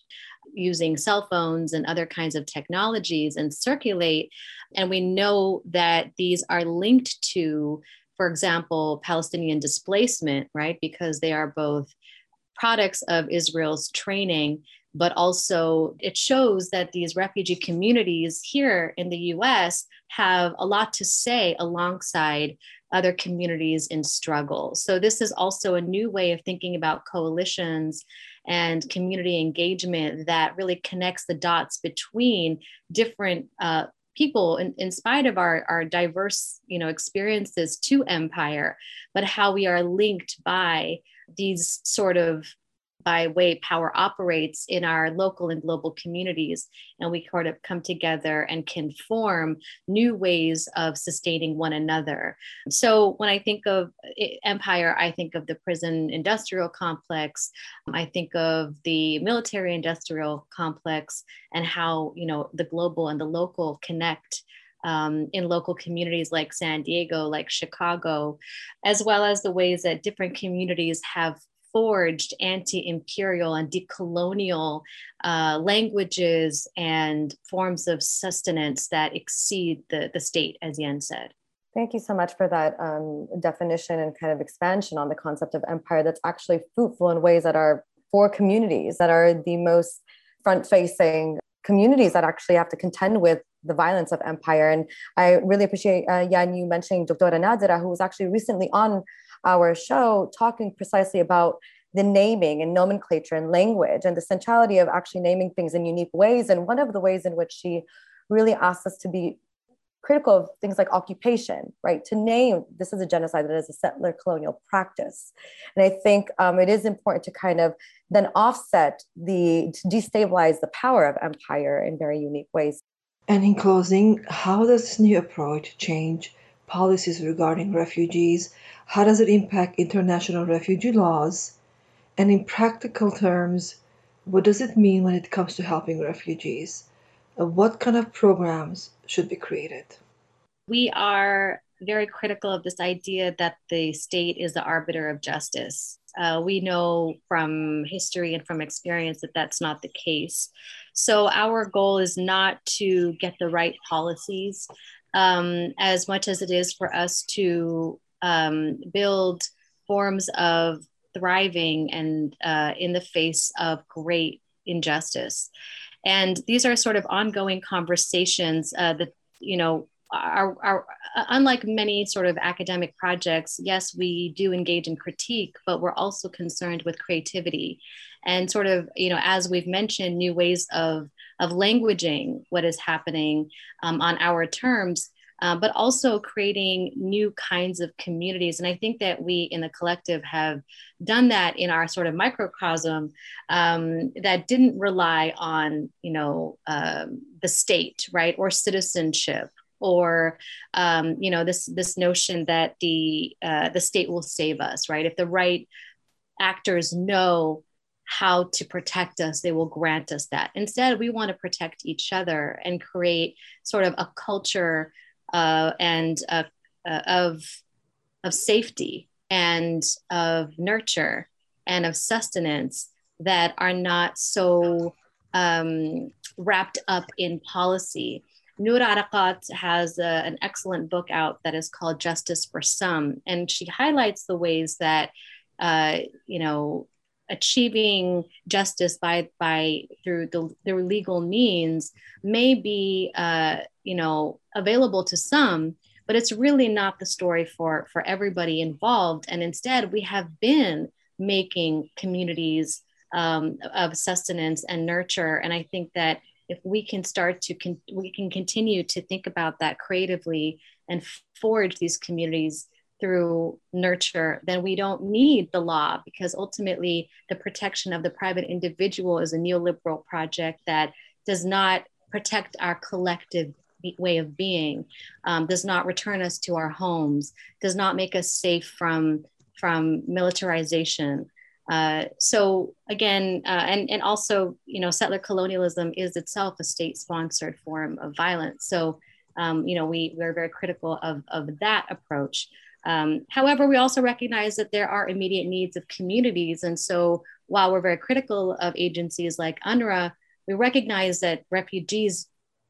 using cell phones and other kinds of technologies and circulate, and we know that these are linked to, for example, Palestinian displacement, right? Because they are both products of Israel's training but also it shows that these refugee communities here in the US have a lot to say alongside other communities in struggle. So, this is also a new way of thinking about coalitions and community engagement that really connects the dots between different uh, people in, in spite of our, our diverse you know experiences to empire but how we are linked by these sort of by way power operates in our local and global communities. And we sort of come together and can form new ways of sustaining one another. So when I think of eh, empire, I think of the prison industrial complex. I think of the military industrial complex and how, you know, the global and the local connect um, in local communities like San Diego, like Chicago, as well as the ways that different communities have forged anti-imperial and decolonial uh, languages and forms of sustenance that exceed the, the state, as Yen said. Thank you so much for that um, definition and kind of expansion on the concept of empire that's actually fruitful in ways that are for communities that are the most front facing communities that actually have to contend with the violence of empire. And I really appreciate, uh, Yen, you mentioning Dr. Nadera, who was actually recently on our show talking precisely about the naming and nomenclature and language and the centrality of actually naming things in unique ways. And one of the ways in which she really asked us to be critical of things like occupation, right? To name this is a genocide that is a settler colonial practice. And I think um, it is important to kind of then offset the, to destabilize the power of empire in very unique ways. And in closing, how does this new approach change policies regarding refugees? How does it impact international refugee laws? And in practical terms, what does it mean when it comes to helping refugees? Uh, what kind of programs should be created? We are very critical of this idea that the state is the arbiter of justice. Uh, we know from history and from experience that that's not the case. So, our goal is not to get the right policies um, as much as it is for us to um, build forms of thriving and uh, in the face of great injustice. And these are sort of ongoing conversations uh, that, you know, are, are unlike many sort of academic projects, yes, we do engage in critique, but we're also concerned with creativity. And sort of, you know, as we've mentioned, new ways of, of languaging what is happening um, on our terms uh, but also creating new kinds of communities. And I think that we in the collective have done that in our sort of microcosm um, that didn't rely on, you know, um, the state, right, or citizenship. Or um, you know this this notion that the uh, the state will save us, right? If the right actors know how to protect us, they will grant us that. Instead, we want to protect each other and create sort of a culture uh, and uh, uh, of of safety and of nurture and of sustenance that are not so um, wrapped up in policy. Noor Erakat has a, an excellent book out that is called Justice for Some, and she highlights the ways that uh, you know achieving justice by by through the through legal means may be uh, you know available to some but it's really not the story for for everybody involved. And instead we have been making communities um, of sustenance and nurture. And i think that if we can start to con- we can continue to think about that creatively and forge these communities through nurture, then we don't need the law because ultimately the protection of the private individual is a neoliberal project that does not protect our collective way of being, um, does not return us to our homes, does not make us safe from, from militarization. Uh, so again, uh, and, and also, you know, settler colonialism is itself a state-sponsored form of violence. So, um, you know, we, we're very critical of, of that approach. Um, however, we also recognize that there are immediate needs of communities. And so while we're very critical of agencies like UNRWA, we recognize that refugees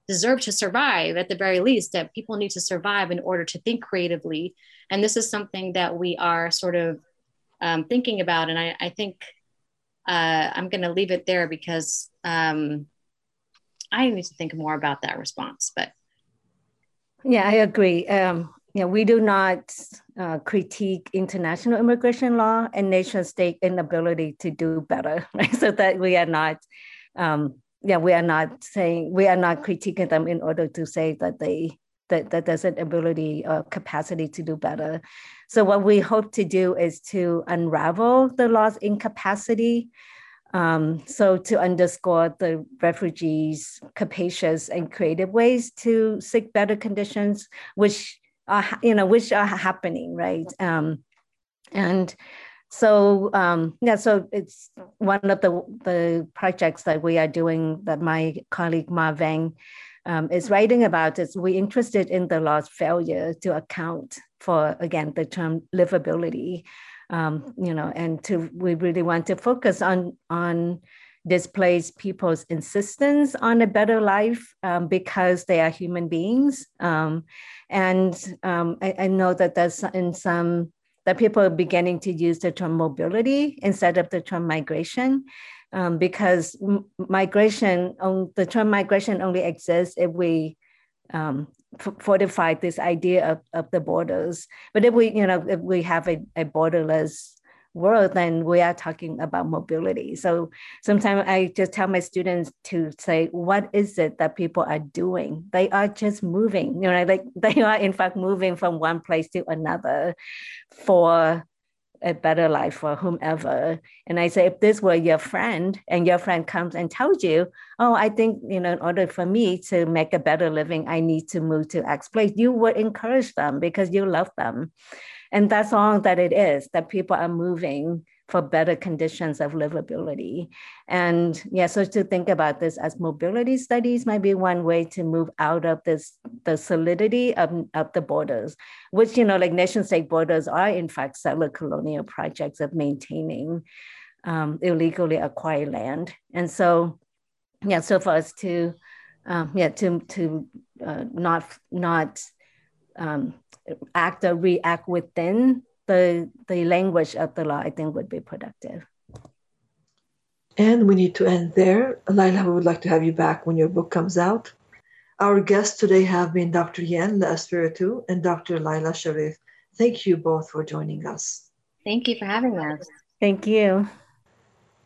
deserve to survive at the very least, that people need to survive in order to think creatively. And this is something that we are sort of um, thinking about. And I, I think uh, I'm going to leave it there because um, I need to think more about that response. But yeah, I agree. Um, know, we do not uh, critique international immigration law and nation state inability to do better, right? So that we are not, um, yeah, we are not saying we are not critiquing them in order to say that they that, that there's an ability or capacity to do better. So what we hope to do is to unravel the law's incapacity. Um, so to underscore the refugees' capacious and creative ways to seek better conditions, which are you know which are happening right? Um, and so um, yeah so it's one of the the projects that we are doing that my colleague Ma Vang um, is writing about is we interested in the law's failure to account for again the term livability um, you know and to we really want to focus on on displaced people's insistence on a better life um, because they are human beings. Um, and um, I, I, know that there's in some that people are beginning to use the term mobility instead of the term migration. Um, because migration, on, the term migration only exists if we um, fortify this idea of, of the borders. But if we, you know, if we have a, a borderless world, then we are talking about mobility. So sometimes I just tell my students to say, what is it that people are doing? They are just moving, you know, like they are in fact moving from one place to another for a better life for whomever. And I say, if this were your friend and your friend comes and tells you, oh, I think, you know, in order for me to make a better living, I need to move to X place, you would encourage them because you love them. And that's all that it is that people are moving for better conditions of livability. And yeah, so to think about this as mobility studies might be one way to move out of this the solidity of, of the borders, which you know, like nation state borders are in fact settler colonial projects of maintaining um, illegally acquired land. And so yeah, so for us to um, yeah to to uh, not not um, act or react within the the language of the law, I think would be productive. And we need to end there. Lila, we would like to have you back when your book comes out. Our guests today have been Dr. Yen Le Espiritu and Dr. Lila Sharif. Thank you both for joining us. Thank you for having us. Thank you.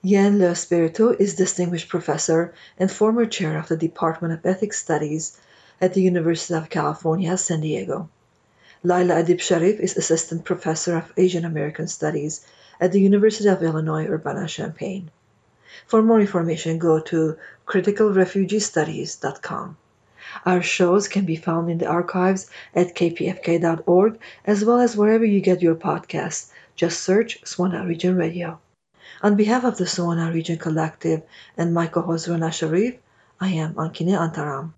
Yen Le Espiritu is Distinguished Professor and former Chair of the Department of Ethnic Studies at the University of California, San Diego. Lila Adib Sharif is Assistant Professor of Asian American Studies at the University of Illinois Urbana-Champaign. For more information, go to criticalrefugeestudies.com. Our shows can be found in the archives at kpfk.org as well as wherever you get your podcasts. Just search Swana Region Radio. On behalf of the Swana Region Collective and my co-host Rana Sharif, I am Ankine Antaram.